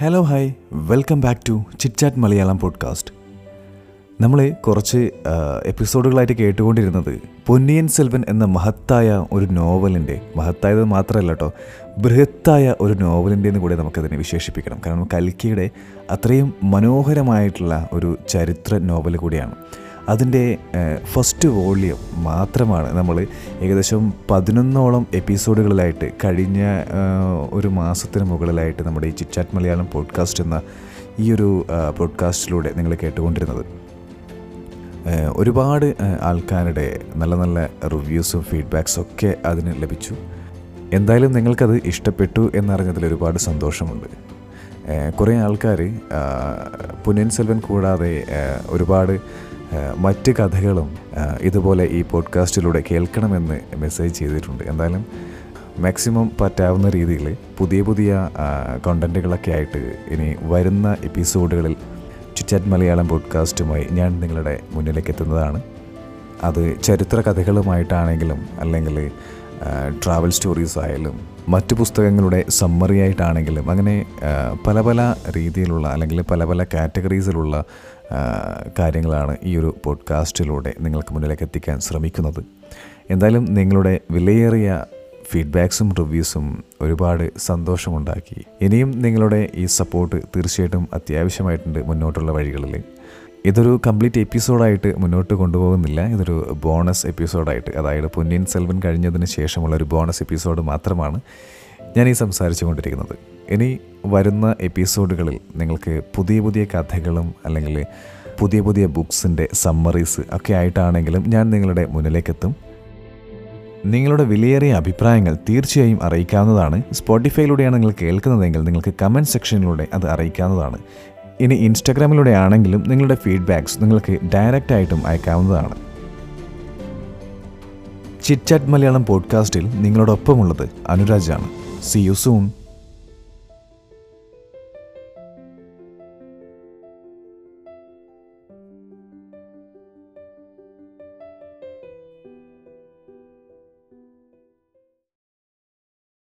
Hello hi welcome back to chitchat Malayalam podcast നമ്മൾ കുറച്ച് എപ്പിസോഡുകളായിട്ട് കേട്ടുകൊണ്ടിരുന്നത് പൊന്നിയൻ സെൽവൻ എന്ന മഹത്തായ ഒരു നോവലിന്റെ മഹത്തായത് മാത്രമല്ല കേട്ടോ ബൃഹത്തായ ഒരു നോവലിന്റെ എന്ന് കൂടെ നമുക്കതിനെ വിശേഷിപ്പിക്കണം. കാരണം കൽക്കിയുടെ അത്രയും മനോഹരമായിട്ടുള്ള ഒരു ചരിത്ര നോവൽ കൂടിയാണ്. അതിന്റെ ഫസ്റ്റ് വോളിയം മാത്രമാണ് നമ്മൾ ഏകദേശം പതിനൊന്നോളം എപ്പിസോഡുകളിലായിട്ട് കഴിഞ്ഞ ഒരു മാസത്തിന് മുകളിലായിട്ട് നമ്മുടെ ഈ ചിറ്റാറ്റ് മലയാളം പോഡ്കാസ്റ്റ് എന്ന ഈ ഒരു പോഡ്കാസ്റ്റിലൂടെ നിങ്ങൾ കേട്ടുകൊണ്ടിരുന്നത്. ഒരുപാട് ആൾക്കാരുടെ നല്ല നല്ല റിവ്യൂസും ഫീഡ്ബാക്സും ഒക്കെ അതിന് ലഭിച്ചു. എന്തായാലും നിങ്ങൾക്കത് ഇഷ്ടപ്പെട്ടു എന്നറിഞ്ഞതിൽ ഒരുപാട് സന്തോഷമുണ്ട്. കുറേ ആൾക്കാർ പുനൻ സെൽവൻ കൂടാതെ ഒരുപാട് മറ്റ് കഥകളും ഇതുപോലെ ഈ പോഡ്കാസ്റ്റിലൂടെ കേൾക്കണമെന്ന് മെസ്സേജ് ചെയ്തിട്ടുണ്ട്. എന്തായാലും മാക്സിമം പറ്റാവുന്ന രീതിയിൽ പുതിയ പുതിയ കണ്ടന്റുകളൊക്കെ ആയിട്ട് ഇനി വരുന്ന എപ്പിസോഡുകളിൽ ചുറ്റാറ്റ് മലയാളം പോഡ്കാസ്റ്റുമായി ഞാൻ നിങ്ങളുടെ മുന്നിലേക്ക് എത്തുന്നതാണ്. അത് ചരിത്ര കഥകളുമായിട്ടാണെങ്കിലും അല്ലെങ്കിൽ ട്രാവൽ സ്റ്റോറീസ് ആയാലും മറ്റു പുസ്തകങ്ങളുടെ സമ്മറി ആയിട്ടാണെങ്കിലും അങ്ങനെ പല പല രീതിയിലുള്ള അല്ലെങ്കിൽ പല പല കാറ്റഗറീസിലുള്ള കാര്യങ്ങളാണ് ഈ ഒരു പോഡ്കാസ്റ്റിലൂടെ നിങ്ങൾക്ക് മുന്നിലേക്ക് എത്തിക്കാൻ ശ്രമിക്കുന്നത്. എന്തായാലും നിങ്ങളുടെ വിലയേറിയ ഫീഡ്ബാക്സും റിവ്യൂസും ഒരുപാട് സന്തോഷമുണ്ടാക്കി. ഇനിയും നിങ്ങളുടെ ഈ സപ്പോർട്ട് തീർച്ചയായിട്ടും അത്യാവശ്യമായിട്ടുണ്ട് മുന്നോട്ടുള്ള വഴികളിൽ ഇതൊരു കംപ്ലീറ്റ് എപ്പിസോഡായിട്ട് മുന്നോട്ട് കൊണ്ടുപോകുന്നില്ല. ഇതൊരു ബോണസ് എപ്പിസോഡായിട്ട്. അതായത് പൊന്നിയൻ സെൽവൻ കഴിഞ്ഞതിന് ശേഷമുള്ള ഒരു ബോണസ് എപ്പിസോഡ് മാത്രമാണ് ഞാൻ ഈ സംസാരിച്ചു കൊണ്ടിരിക്കുന്നത് ഇനി വരുന്ന എപ്പിസോഡുകളിൽ നിങ്ങൾക്ക് പുതിയ പുതിയ കഥകളും അല്ലെങ്കിൽ പുതിയ പുതിയ ബുക്സിന്റെ സമ്മറീസ് ഒക്കെ ആയിട്ടാണെങ്കിലും ഞാൻ നിങ്ങളുടെ മുന്നിലേക്കെത്തും. നിങ്ങളുടെ വിലയേറിയ അഭിപ്രായങ്ങൾ തീർച്ചയായും അറിയിക്കാവുന്നതാണ്. സ്പോട്ടിഫൈയിലൂടെയാണ് നിങ്ങൾ കേൾക്കുന്നതെങ്കിൽ നിങ്ങൾക്ക് കമന്റ് സെക്ഷനിലൂടെ അത് അറിയിക്കാവുന്നതാണ്. ഇനി ഇൻസ്റ്റഗ്രാമിലൂടെ ആണെങ്കിലും നിങ്ങളുടെ ഫീഡ്ബാക്ക്സ് നിങ്ങൾക്ക് ഡയറക്റ്റ് ആയിട്ടും അയക്കാവുന്നതാണ്. ചിറ്റ് ചാറ്റ് മലയാളം പോഡ്കാസ്റ്റിൽ നിങ്ങളോടൊപ്പമുള്ളത് അനുരാജാണ്. See you soon